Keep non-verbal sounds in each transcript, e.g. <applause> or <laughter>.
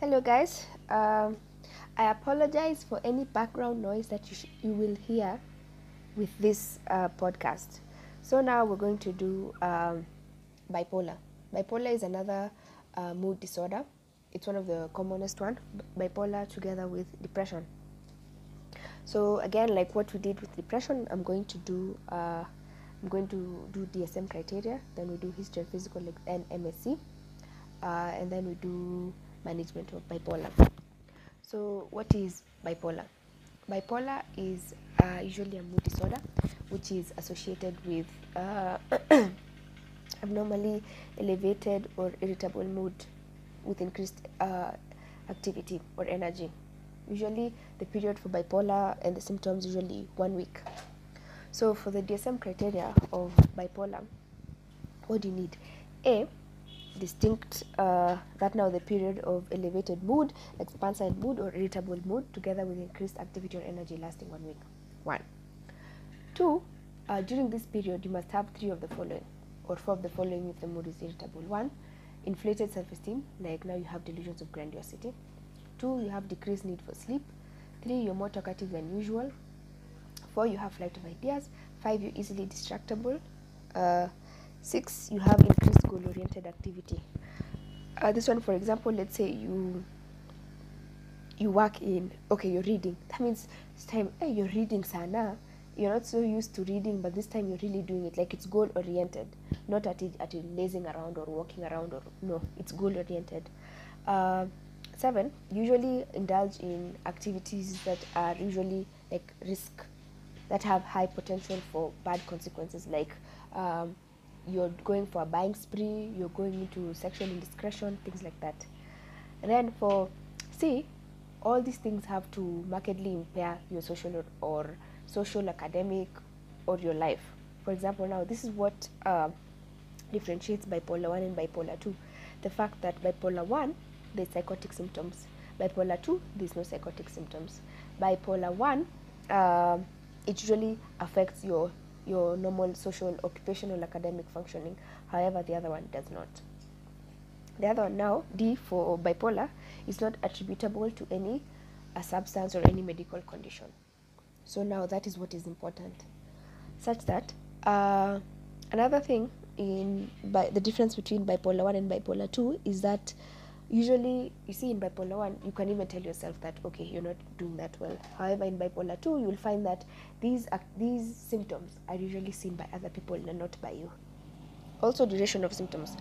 Hello, guys. Um, I apologize for any background noise that you, sh- you will hear with this uh, podcast. So, now we're going to do um, bipolar. Bipolar is another uh, mood disorder, it's one of the commonest one, bipolar together with depression. So, again, like what we did with depression, I'm going to do. Uh, I'm going to do DSM criteria, then we do history and physical and MSc, uh, and then we do management of bipolar. So, what is bipolar? Bipolar is uh, usually a mood disorder which is associated with uh, <clears throat> abnormally elevated or irritable mood with increased uh, activity or energy. Usually, the period for bipolar and the symptoms usually one week. So, for the DSM criteria of bipolar, what do you need? A distinct uh, that now the period of elevated mood, expansive mood or irritable mood, together with increased activity or energy lasting one week. One. Two, uh, during this period, you must have three of the following, or four of the following if the mood is irritable. One, inflated self esteem, like now you have delusions of grandiosity. Two, you have decreased need for sleep. Three, you're more talkative than usual. Four, you have flight of ideas. Five, you're easily distractible. Uh, six, you have increased goal oriented activity. Uh, this one, for example, let's say you you work in okay you're reading. That means this time hey you're reading sana. You're not so used to reading but this time you're really doing it. Like it's goal oriented not at it at it lazing around or walking around or no it's goal oriented. Uh, seven usually indulge in activities that are usually like risk that have high potential for bad consequences like um, you're going for a buying spree you're going into sexual indiscretion things like that and then for C, all these things have to markedly impair your social or, or social, academic, or your life. For example, now this is what uh, differentiates bipolar 1 and bipolar 2. The fact that bipolar 1, there's psychotic symptoms. Bipolar 2, there's no psychotic symptoms. Bipolar 1, uh, it usually affects your, your normal social, occupational, academic functioning. However, the other one does not. The other one now, D for bipolar, is not attributable to any a substance or any medical condition. So now that is what is important. Such that uh, another thing in bi- the difference between bipolar 1 and bipolar 2 is that usually you see in bipolar 1 you can even tell yourself that okay you're not doing that well. However in bipolar 2 you will find that these ac- these symptoms are usually seen by other people and not by you. Also duration of symptoms.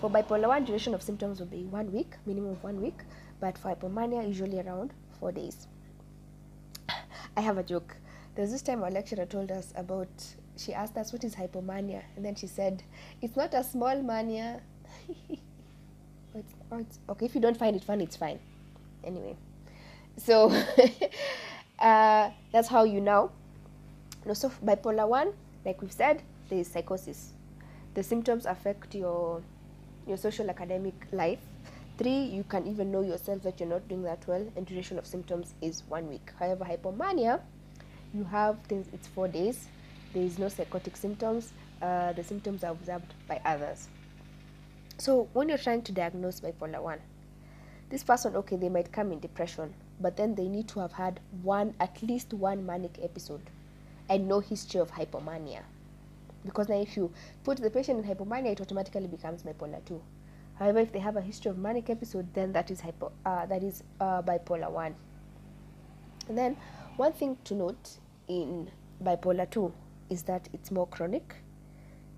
For bipolar 1 duration of symptoms will be one week minimum of one week. But for hypomania usually around four days. <sighs> I have a joke. There was this time our lecturer told us about she asked us what is hypomania? And then she said it's not a small mania <laughs> It's, oh, it's, okay if you don't find it fun it's fine. Anyway so <laughs> uh, that's how you know. No, so bipolar 1 like we've said there is psychosis. The symptoms affect your your social academic life. Three you can even know yourself that you're not doing that well and duration of symptoms is one week. However hypomania you have things it's four days. There is no psychotic symptoms. Uh, the symptoms are observed by others so when you're trying to diagnose bipolar 1 this person okay they might come in depression but then they need to have had one at least one manic episode and no history of hypomania. Because now if you put the patient in hypomania it automatically becomes bipolar 2 however if they have a history of manic episode then that is hypo uh, that is uh, bipolar 1 and then one thing to note in bipolar 2 is that it's more chronic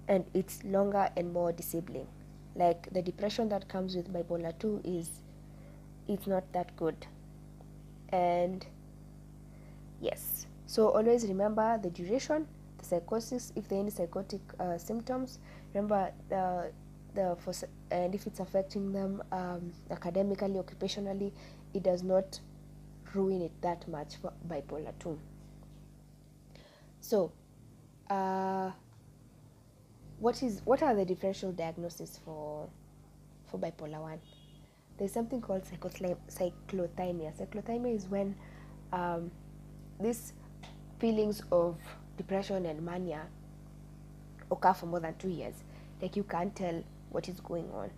and it's longer and more disabling like the depression that comes with bipolar 2 is it's not that good. And yes. So always remember the duration the psychosis if there are any psychotic uh, symptoms remember the the for, and if it's affecting them um, academically occupationally it does not ruin it that much for bipolar 2 so uh, what is what are the differential diagnoses for for bipolar 1 there's something called cyclothymia. Cyclothymia is when um, these feelings of depression and mania occur for more than two years. Like you can't tell what is going on.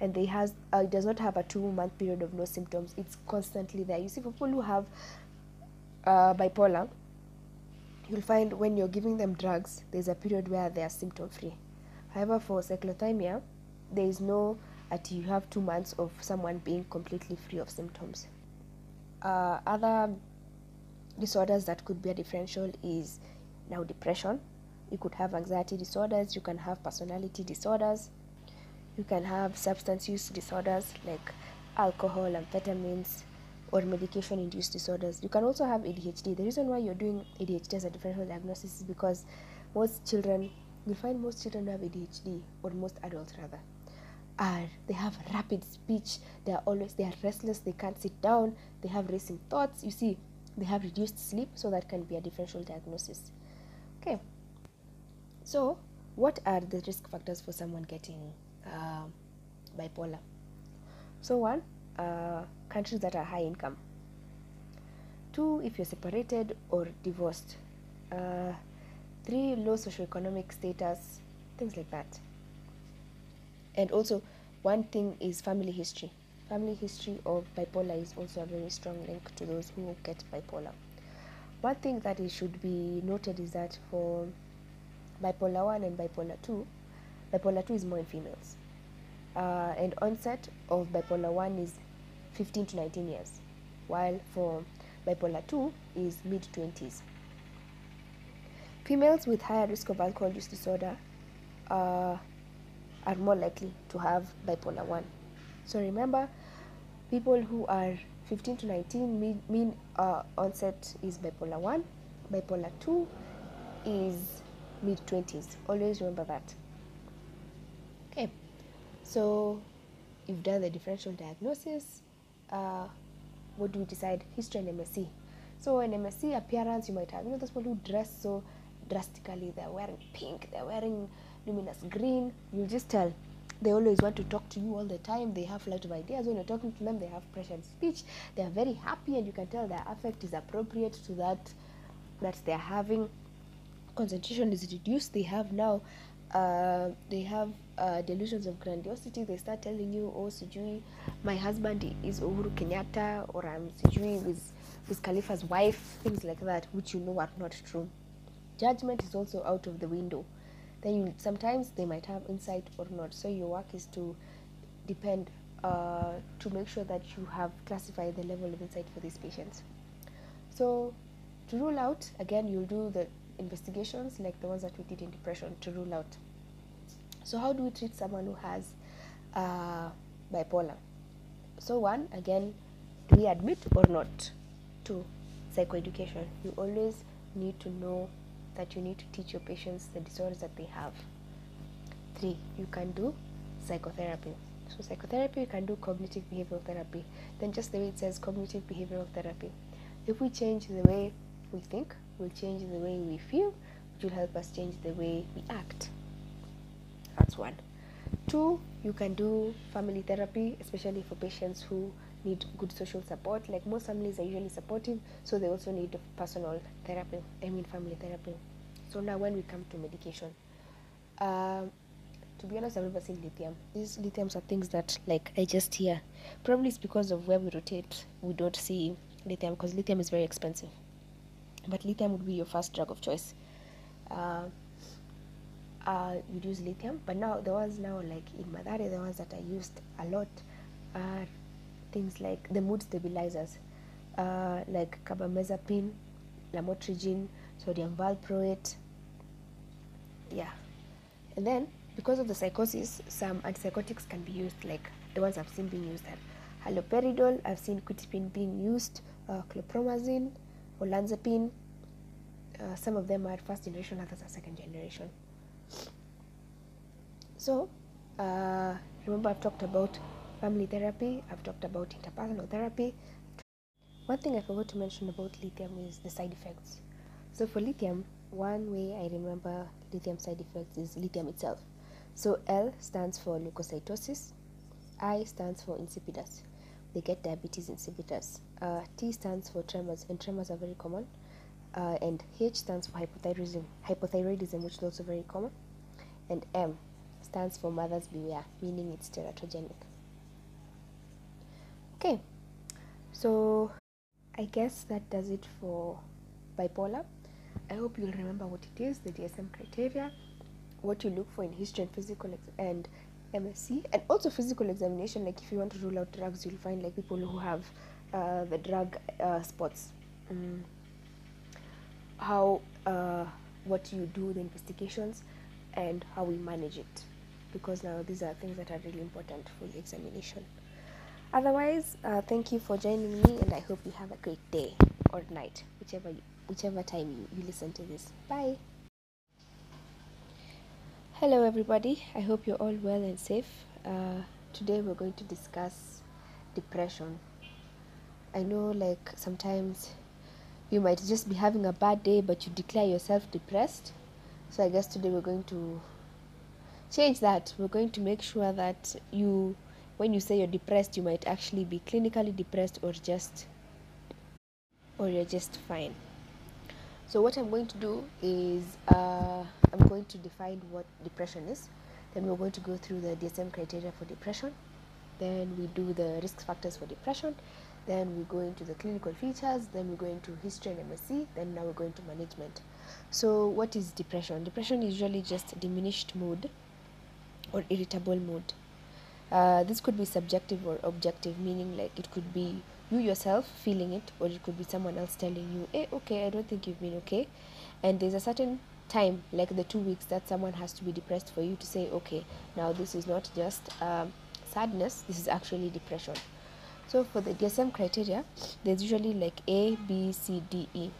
And they has uh, it does not have a two month period of no symptoms. It's constantly there. You see people who have uh, bipolar you'll find when you're giving them drugs there's a period where they are symptom free however for cyclothymia there is no at you have two months of someone being completely free of symptoms. Uh, other disorders that could be a differential is now depression. You could have anxiety disorders you can have personality disorders you can have substance use disorders like alcohol amphetamines or medication induced disorders. You can also have adhd the reason why you're doing adhd as a differential diagnosis is because most children you'll find most children who have adhd or most adults rather are they have rapid speech they are always they are restless they can't sit down they have racing thoughts. You see they have reduced sleep so that can be a differential diagnosis. Okay. So what are the risk factors for someone getting uh, bipolar? So one uh, countries that are high income. Two if you're separated or divorced. Uh, three low socioeconomic status things like that. And also one thing is family history. Family history of bipolar is also a very strong link to those who get bipolar. One thing that it should be noted is that for bipolar 1 and bipolar 2 bipolar 2 is more in females. Uh, and onset of bipolar 1 is 15 to 19 years while for bipolar 2 is mid 20s females with higher risk of alcohol use disorder uh, are more likely to have bipolar 1 so remember people who are 15 to 19 mean, mean uh, onset is bipolar 1 bipolar 2 is mid 20s always remember that. Okay. So you've done the differential diagnosis uh, what do we decide? History and msc so in msc appearance you might have you know those people who dress so drastically they're wearing pink they're wearing luminous green. You just tell. They always want to talk to you all the time. They have a lot of ideas. When you're talking to them they have pressured speech. They are very happy and you can tell their affect is appropriate to that that they're having. Concentration is reduced. They have now uh, they have uh, delusions of grandiosity. They start telling you oh sijui my husband is uhuru kenyatta or i'm sijui with, with khalifa's wife things like that which you know are not true. Judgment is also out of the window. Then you sometimes they might have insight or not. So your work is to depend uh, to make sure that you have classified the level of insight for these patients. So to rule out again you'll do the investigations like the ones that we did in depression to rule out. So how do we treat someone who has uh, bipolar? So one again do we admit or not Two, psychoeducation? You always need to know that you need to teach your patients the disorders that they have. Three you can do psychotherapy. So psychotherapy you can do cognitive behavioral therapy then just the way it says cognitive behavioral therapy. If we change the way we think will change the way we feel which will help us change the way we act. That's one. Two you can do family therapy especially for patients who need good social support. Like most families are usually supportive so they also need personal therapy i mean family therapy. So now when we come to medication uh, to be honest i've never seen lithium. These lithiums are things that like i just hear. Probably it's because of where we rotate we don't see lithium because lithium is very expensive but lithium would be your first drug of choice. Uh, uh, you'd use lithium. But now the ones now like in Mathare the ones that are used a lot are things like the mood stabilizers. Uh, like carbamazepine lamotrigine sodium valproate. Yeah. And then because of the psychosis some antipsychotics can be used like the ones i've seen being used are haloperidol. I've seen quetiapine being used uh, chlorpromazine olanzapine uh, some of them are first generation others are second generation. So uh, remember i've talked about family therapy i've talked about interpersonal therapy. One thing i forgot to mention about lithium is the side effects. So for lithium one way i remember lithium side effects is lithium itself. So l stands for leukocytosis i stands for insipidus they get diabetes insipidus. Uh, t stands for tremors and tremors are very common. Uh, and h stands for hypothyroidism hypothyroidism which is also very common. And m stands for mothers beware meaning it's teratogenic. Okay, so I guess that does it for bipolar. I hope you'll remember what it is, the DSM criteria, what you look for in history and physical ex- and MSc, and also physical examination. Like if you want to rule out drugs, you'll find like people who have uh, the drug uh, spots. Mm. How uh, what you do, the investigations, and how we manage it, because now these are things that are really important for the examination. Otherwise, uh, thank you for joining me, and I hope you have a great day or night, whichever whichever time you, you listen to this. Bye. Hello, everybody. I hope you're all well and safe. Uh, today, we're going to discuss depression. I know, like, sometimes you might just be having a bad day, but you declare yourself depressed. So, I guess today we're going to change that. We're going to make sure that you, when you say you're depressed, you might actually be clinically depressed or just, or you're just fine. So what I'm going to do is uh, I'm going to define what depression is. Then we're going to go through the DSM criteria for depression. Then we do the risk factors for depression. Then we go into the clinical features. Then we go into history and MSc. Then now we're going to management. So what is depression? Depression is usually just diminished mood or irritable mood. Uh, this could be subjective or objective, meaning like it could be you yourself feeling it, or it could be someone else telling you, "Hey, okay, I don't think you've been okay," and there's a certain time, like the two weeks, that someone has to be depressed for you to say, "Okay, now this is not just um, sadness; this is actually depression." So for the DSM criteria, there's usually like A, B, C, D, E.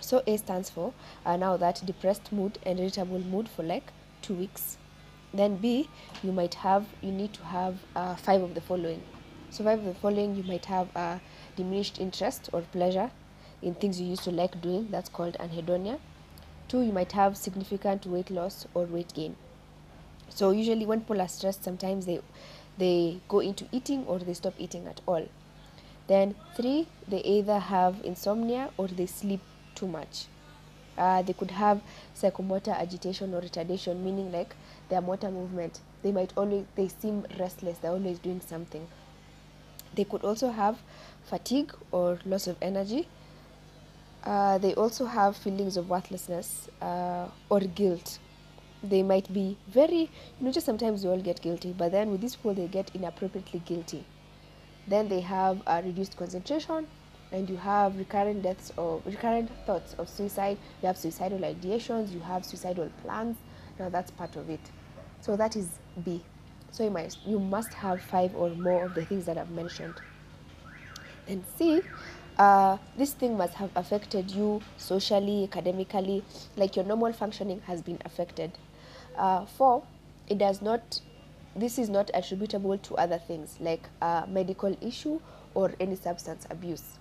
So A stands for uh, now that depressed mood and irritable mood for like two weeks then b you might have you need to have uh, five of the following so five of the following you might have uh, diminished interest or pleasure in things you used to like doing that's called anhedonia two you might have significant weight loss or weight gain. So usually when people are stressed sometimes they they go into eating or they stop eating at all. Then three they either have insomnia or they sleep too much. Uh, they could have psychomotor agitation or retardation meaning like their motor movement. They might always they seem restless they're always doing something. They could also have fatigue or loss of energy uh, they also have feelings of worthlessness uh, or guilt. They might be very you know just sometimes we all get guilty but then with these people they get inappropriately guilty. Then they have a reduced concentration and you have recurrent deaths or recurrent thoughts of suicide. You have suicidal ideations you have suicidal plans. Now that's part of it. So that is b. So you must you must have five or more of the things that i've mentioned. Then c uh, this thing must have affected you socially academically like your normal functioning has been affected uh, four it does not this is not attributable to other things like a medical issue or any substance abuse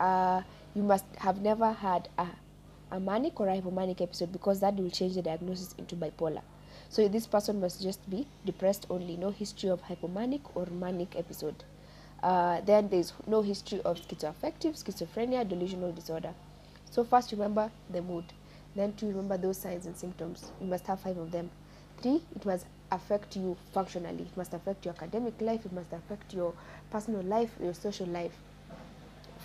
uh, you must have never had a, a manic or a hypomanic episode because that will change the diagnosis into bipolar. So this person must just be depressed only, no history of hypomanic or manic episode. Uh, then there's no history of schizoaffective, schizophrenia, delusional disorder. So first remember the mood, then to remember those signs and symptoms. You must have five of them. Three, it must affect you functionally. It must affect your academic life. It must affect your personal life, your social life.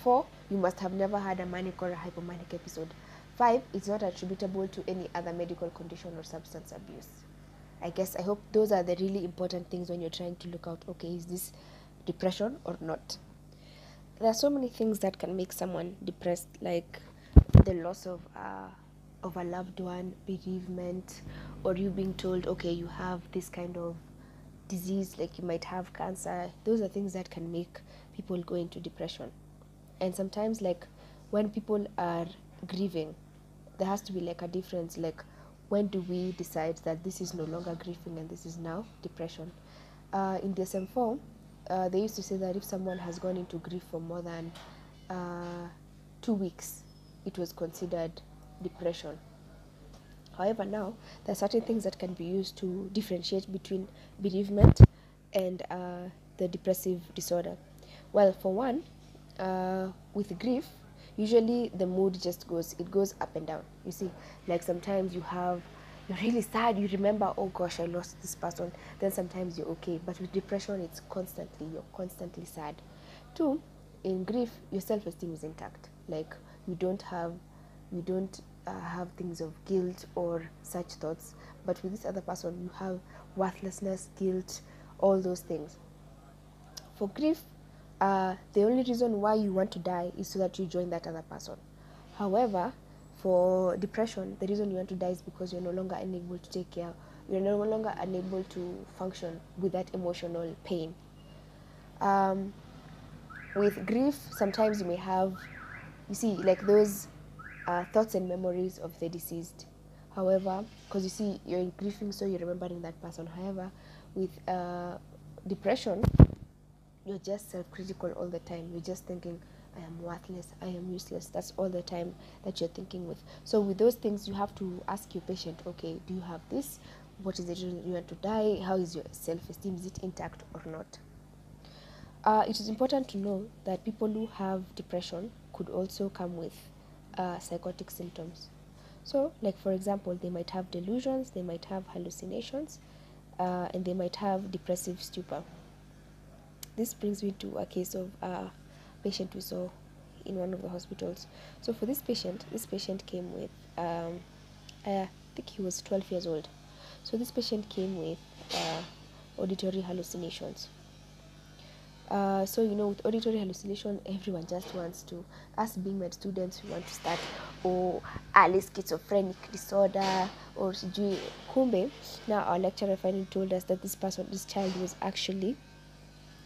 Four, you must have never had a manic or a hypomanic episode. Five, it's not attributable to any other medical condition or substance abuse. I guess I hope those are the really important things when you're trying to look out okay, is this depression or not? There are so many things that can make someone depressed, like the loss of uh, of a loved one, bereavement, or you being told, okay, you have this kind of disease, like you might have cancer. Those are things that can make people go into depression and sometimes like when people are grieving there has to be like a difference like when do we decide that this is no longer grieving and this is now depression uh, in dsm-4 uh, they used to say that if someone has gone into grief for more than uh, two weeks it was considered depression. However now there are certain things that can be used to differentiate between bereavement and uh, the depressive disorder. Well for one uh, with grief usually the mood just goes it goes up and down. You see like sometimes you have you're really sad you remember oh gosh i lost this person. Then sometimes you're okay but with depression it's constantly you're constantly sad. Two in grief your self-esteem is intact. Like you don't have you don't uh, have things of guilt or such thoughts but with this other person you have worthlessness guilt all those things. For grief uh, the only reason why you want to die is so that you join that other person. However for depression the reason you want to die is because you're no longer unable to take care you're no longer unable to function with that emotional pain. Um, with grief sometimes you may have you see like those uh, thoughts and memories of the deceased. However because you see you're grieving so you're remembering that person. However with uh, depression you're just self-critical all the time. You're just thinking i am worthless i am useless. That's all the time that you're thinking with. So with those things you have to ask your patient okay do you have this? What is reason you want to die? How is your self-esteem? Is it intact or not? Uh, it is important to know that people who have depression could also come with uh, psychotic symptoms. So like for example they might have delusions they might have hallucinations uh, and they might have depressive stupor. This brings me to a case of a patient we saw in one of the hospitals. So for this patient, this patient came with, um, I think he was 12 years old. So this patient came with uh, auditory hallucinations. Uh, so you know with auditory hallucination everyone just wants to us being med students we want to start or early schizophrenic disorder or kumbe now our lecturer finally told us that this person this child was actually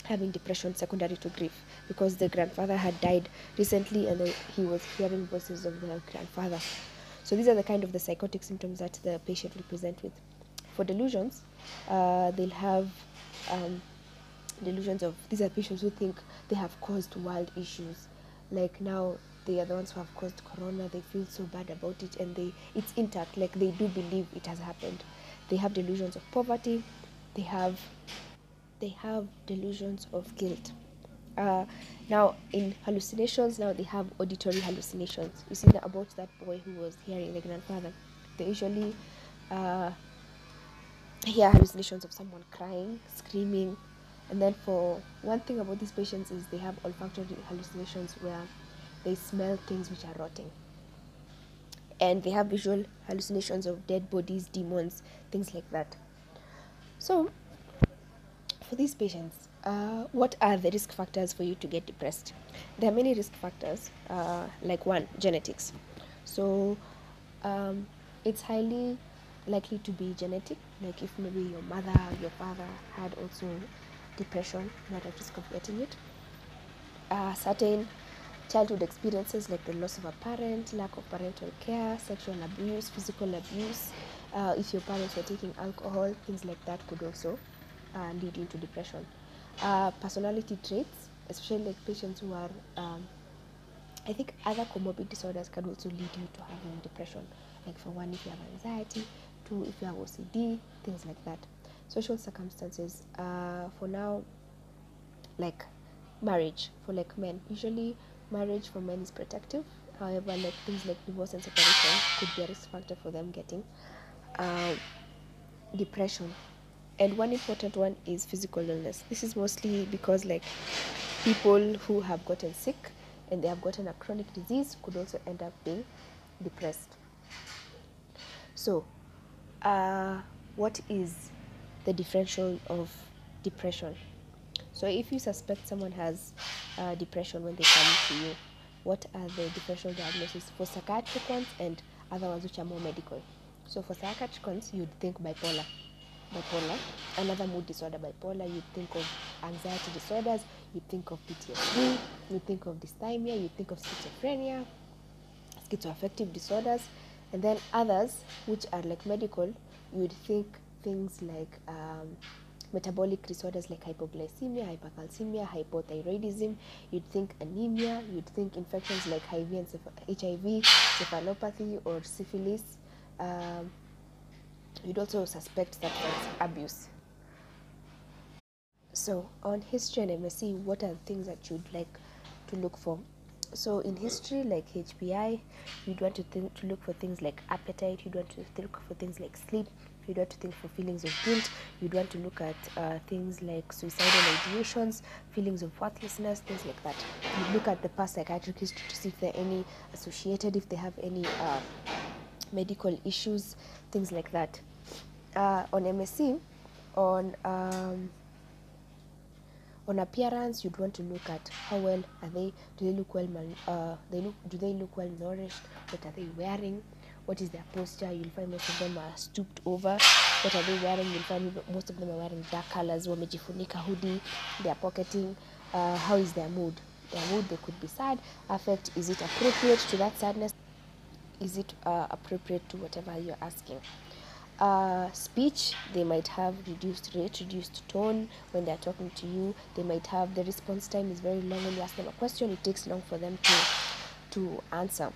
having depression secondary to grief because the grandfather had died recently and he was hearing voices of the grandfather. So these are the kind of the psychotic symptoms that the patient will present with. For delusions, uh, they'll have um, delusions of these are patients who think they have caused world issues. Like now they are the ones who have caused corona, they feel so bad about it and they it's intact, like they do believe it has happened. They have delusions of poverty, they have they have delusions of guilt. Uh, now, in hallucinations, now they have auditory hallucinations. You see that about that boy who was hearing the grandfather. They usually uh, hear hallucinations of someone crying, screaming, and then for one thing about these patients is they have olfactory hallucinations where they smell things which are rotting. And they have visual hallucinations of dead bodies, demons, things like that. So, for these patients, uh, what are the risk factors for you to get depressed? There are many risk factors, uh, like one, genetics. So um, it's highly likely to be genetic, like if maybe your mother, your father had also depression, not at risk of getting it. Uh, certain childhood experiences like the loss of a parent, lack of parental care, sexual abuse, physical abuse. Uh, if your parents were taking alcohol, things like that could also lead into depression. Uh, personality traits, especially like patients who are, um, I think other comorbid disorders can also lead you to having depression. Like for one, if you have anxiety, two, if you have OCD, things like that. Social circumstances, uh, for now, like marriage for like men. Usually, marriage for men is protective. However, like things like divorce and separation could be a risk factor for them getting uh, depression and one important one is physical illness. This is mostly because like people who have gotten sick and they have gotten a chronic disease could also end up being depressed. So uh, what is the differential of depression? So if you suspect someone has uh, depression when they come to you what are the differential diagnoses for psychiatric ones and other ones which are more medical. So for psychiatric ones you'd think bipolar bipolar, another mood disorder, bipolar, you think of anxiety disorders, you think of PTSD, you think of dysthymia, you think of schizophrenia, schizoaffective disorders, and then others which are like medical, you would think things like um, metabolic disorders like hypoglycemia, hypercalcemia, hypothyroidism, you'd think anemia, you'd think infections like HIV, and HIV encephalopathy, or syphilis. Um, you'd also suspect substance abuse. So on history and MSc, what are the things that you'd like to look for? So in history, like HPI, you'd want to think to look for things like appetite. You'd want to look for things like sleep. You'd want to think for feelings of guilt. You'd want to look at uh, things like suicidal ideations, feelings of worthlessness, things like that. You'd look at the past psychiatric history to see if there are any associated, if they have any uh, medical issues, things like that. Uh, on MSc, on um, on appearance you'd want to look at how well are they do they look well uh, they look do they look well nourished what are they wearing what is their posture you'll find most of them are stooped over what are they wearing you'll find most of them are wearing dark colors wamejifunika hoodie they pocketing uh, how is their mood their mood they could be sad affect is it appropriate to that sadness is it uh, appropriate to whatever you're asking? Uh, speech they might have reduced rate reduced tone when they're talking to you. They might have the response time is very long when you ask them a question. It takes long for them to to answer.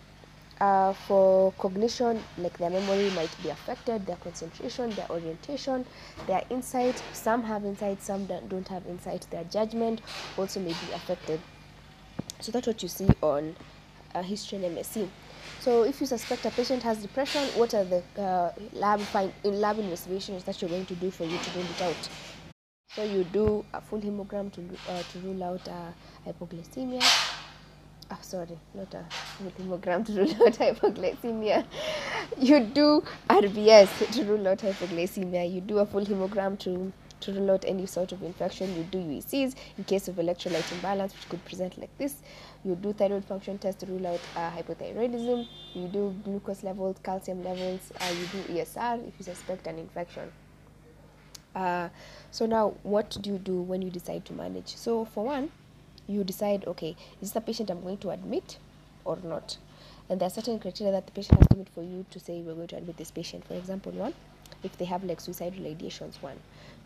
Uh, for cognition like their memory might be affected their concentration their orientation their insight. Some have insight some don't have insight. Their judgment also may be affected. So that's what you see on uh, history and msc so if you suspect a patient has depression, what are the uh, lab find in lab investigations that you're going to do for you to rule it out? So you do a full hemogram to uh, to rule out uh, hypoglycemia. Oh, sorry, not a full hemogram to rule out <laughs> hypoglycemia. You do RBS to rule out hypoglycemia. You do a full hemogram to to rule out any sort of infection. You do UECs in case of electrolyte imbalance, which could present like this. You do thyroid function test to rule out uh, hypothyroidism. You do glucose levels, calcium levels. Uh, you do ESR if you suspect an infection. Uh, so now, what do you do when you decide to manage? So for one, you decide, okay, is this a patient I'm going to admit or not? And there are certain criteria that the patient has to meet for you to say we're going to admit this patient. For example, one, if they have like suicidal ideations, one.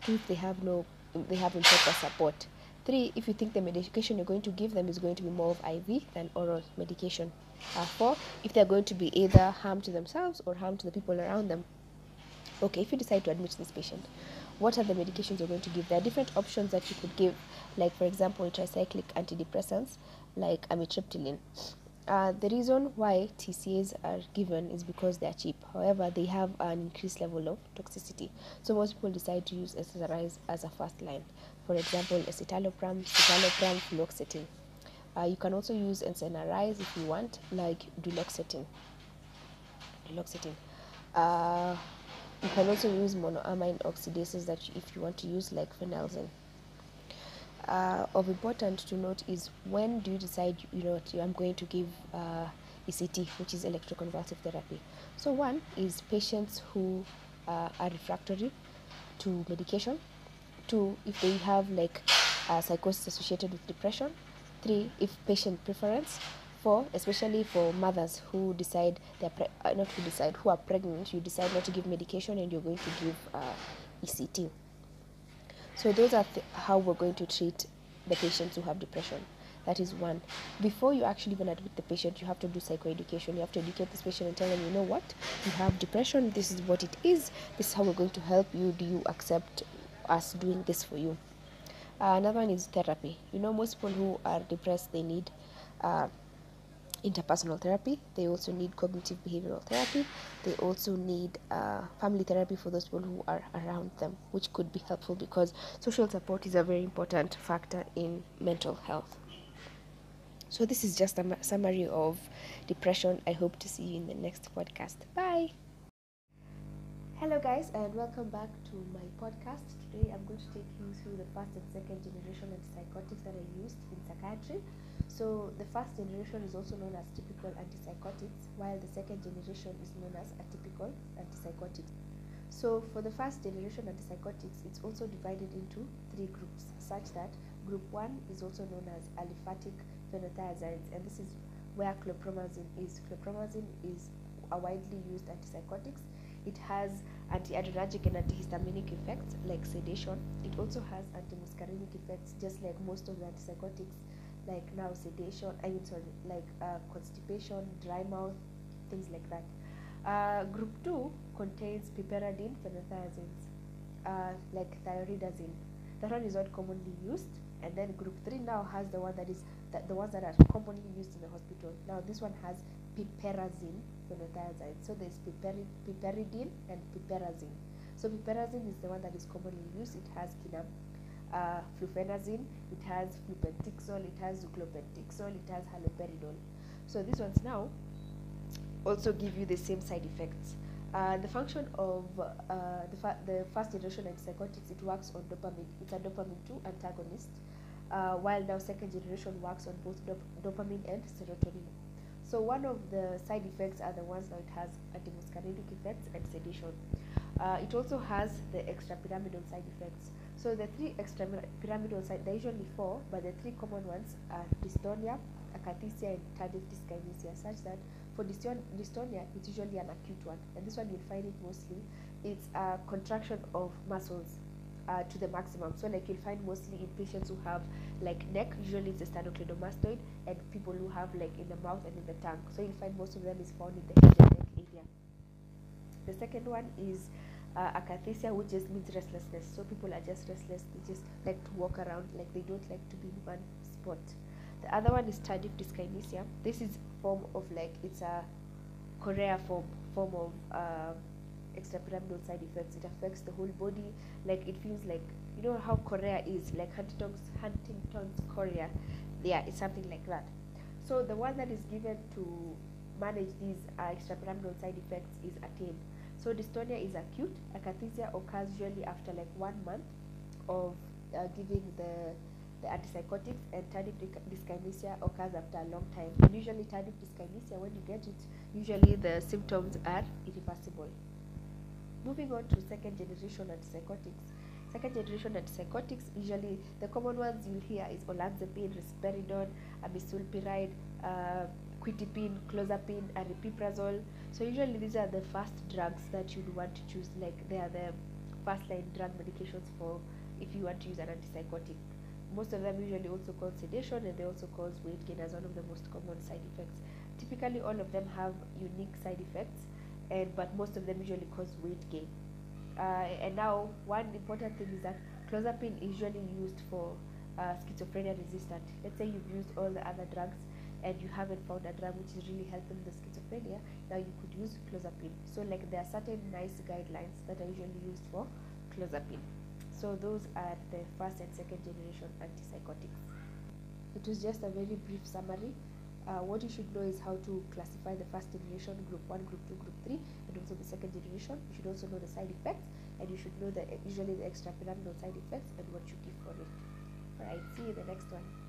Two, if they have no, they have improper support. Three, if you think the medication you're going to give them is going to be more of IV than oral medication. Uh, four, if they're going to be either harm to themselves or harm to the people around them. Okay, if you decide to admit this patient, what are the medications you're going to give? There are different options that you could give, like for example, tricyclic antidepressants like amitriptyline. Uh, the reason why TCAs are given is because they are cheap. However, they have an increased level of toxicity. So most people decide to use SSRIs as a first line. For example, escitalopram, citalopram, fluoxetine. Uh, you can also use NSAIDs if you want, like duloxetine. Duloxetine. Uh, you can also use monoamine oxidases that you, if you want to use, like phenelzine uh, of important to note is when do you decide you know I'm going to give uh, ECT, which is electroconvulsive therapy. So one is patients who uh, are refractory to medication. Two, if they have like psychosis associated with depression. Three, if patient preference. Four, especially for mothers who decide they're uh, not who decide who are pregnant, you decide not to give medication and you're going to give uh, ECT. So those are th- how we're going to treat the patients who have depression. That is one. Before you actually even admit the patient, you have to do psychoeducation. You have to educate this patient and tell them, you know what, you have depression. This is what it is. This is how we're going to help you. Do you accept us doing this for you? Uh, another one is therapy. You know, most people who are depressed, they need uh, interpersonal therapy. They also need cognitive behavioral therapy. They also need uh, family therapy for those people who are around them, which could be helpful because social support is a very important factor in mental health. So, this is just a summary of depression. I hope to see you in the next podcast. Bye. Hello, guys, and welcome back to my podcast. Today, I'm going to take you through the first and second generation antipsychotics that I used in psychiatry. So, the first generation is also known as typical antipsychotics, while the second generation is known as atypical antipsychotics. So, for the first generation antipsychotics, it's also divided into three groups, such that group one is also known as aliphatic phenothiazides, and this is where chlorpromazine is. Chlorpromazine is a widely used antipsychotics. It has antiadrenergic and antihistaminic effects like sedation. It also has antimuscarinic effects, just like most of the antipsychotics, like now sedation. I mean, sorry, like uh, constipation, dry mouth, things like that. Uh, group two contains piperidine phenothiazines, uh, like thioridazine. That one is not commonly used, and then group three now has the one that is that the ones that are commonly used in the hospital. Now this one has piperazine phenothiazide. So there's piperi, piperidine and piperazine. So piperazine is the one that is commonly used. It has kinam, uh, fluphenazine, it has flupentixol, it has zuclopentixol, it has haloperidol. So these ones now also give you the same side effects. Uh, the function of uh, the, fa- the first generation antipsychotics, it works on dopamine. It's a dopamine 2 antagonist, uh, while now second generation works on both dop- dopamine and serotonin. So one of the side effects are the ones that it has antimuscarinic effects and sedation. Uh, it also has the extrapyramidal side effects. So the three extrapyramidal side, there are usually four, but the three common ones are dystonia, akathisia, and tardive dyskinesia, such that for dystonia, it's usually an acute one, and this one you'll find it mostly. It's a contraction of muscles uh, to the maximum. So like you'll find mostly in patients who have like neck, usually it's a sternocleidomastoid, and people who have like in the mouth and in the tongue. So you'll find most of them is found in the head and neck area. The second one is uh, akathisia, which just means restlessness. So people are just restless. They just like to walk around, like they don't like to be in one spot. The other one is tardive dyskinesia. This is form of like it's a chorea form form of uh, extrapyramidal side effects. It affects the whole body. Like it feels like you know how chorea is like Huntington's Huntington's chorea. Yeah, it's something like that. So the one that is given to manage these uh, extrapyramidal side effects is Artane. So dystonia is acute. Akathisia occurs usually after like one month of uh, giving the the antipsychotics, and tardive dyskinesia occurs after a long time. And usually tardive dyskinesia, when you get it, usually the symptoms are irreversible. Moving on to second generation antipsychotics. Second generation antipsychotics, usually the common ones you'll hear is olanzapine, risperidone, amisulpiride, uh, quetiapine, clozapine, aripiprazole. So usually these are the first drugs that you'd want to choose, like they are the first line drug medications for if you want to use an antipsychotic. Most of them usually also cause sedation and they also cause weight gain as one of the most common side effects. Typically all of them have unique side effects and but most of them usually cause weight gain. Uh, and now one important thing is that clozapine is usually used for uh, schizophrenia resistant. Let's say you've used all the other drugs and you haven't found a drug which is really helping the schizophrenia, now you could use clozapine. So like there are certain nice guidelines that are usually used for clozapine. So those are the first and second generation antipsychotics. It was just a very brief summary. Uh, what you should know is how to classify the first generation, group 1, group 2, group 3, and also the second generation. You should also know the side effects, and you should know the usually the extrapyramidal side effects and what you give for it. Alright, see you in the next one.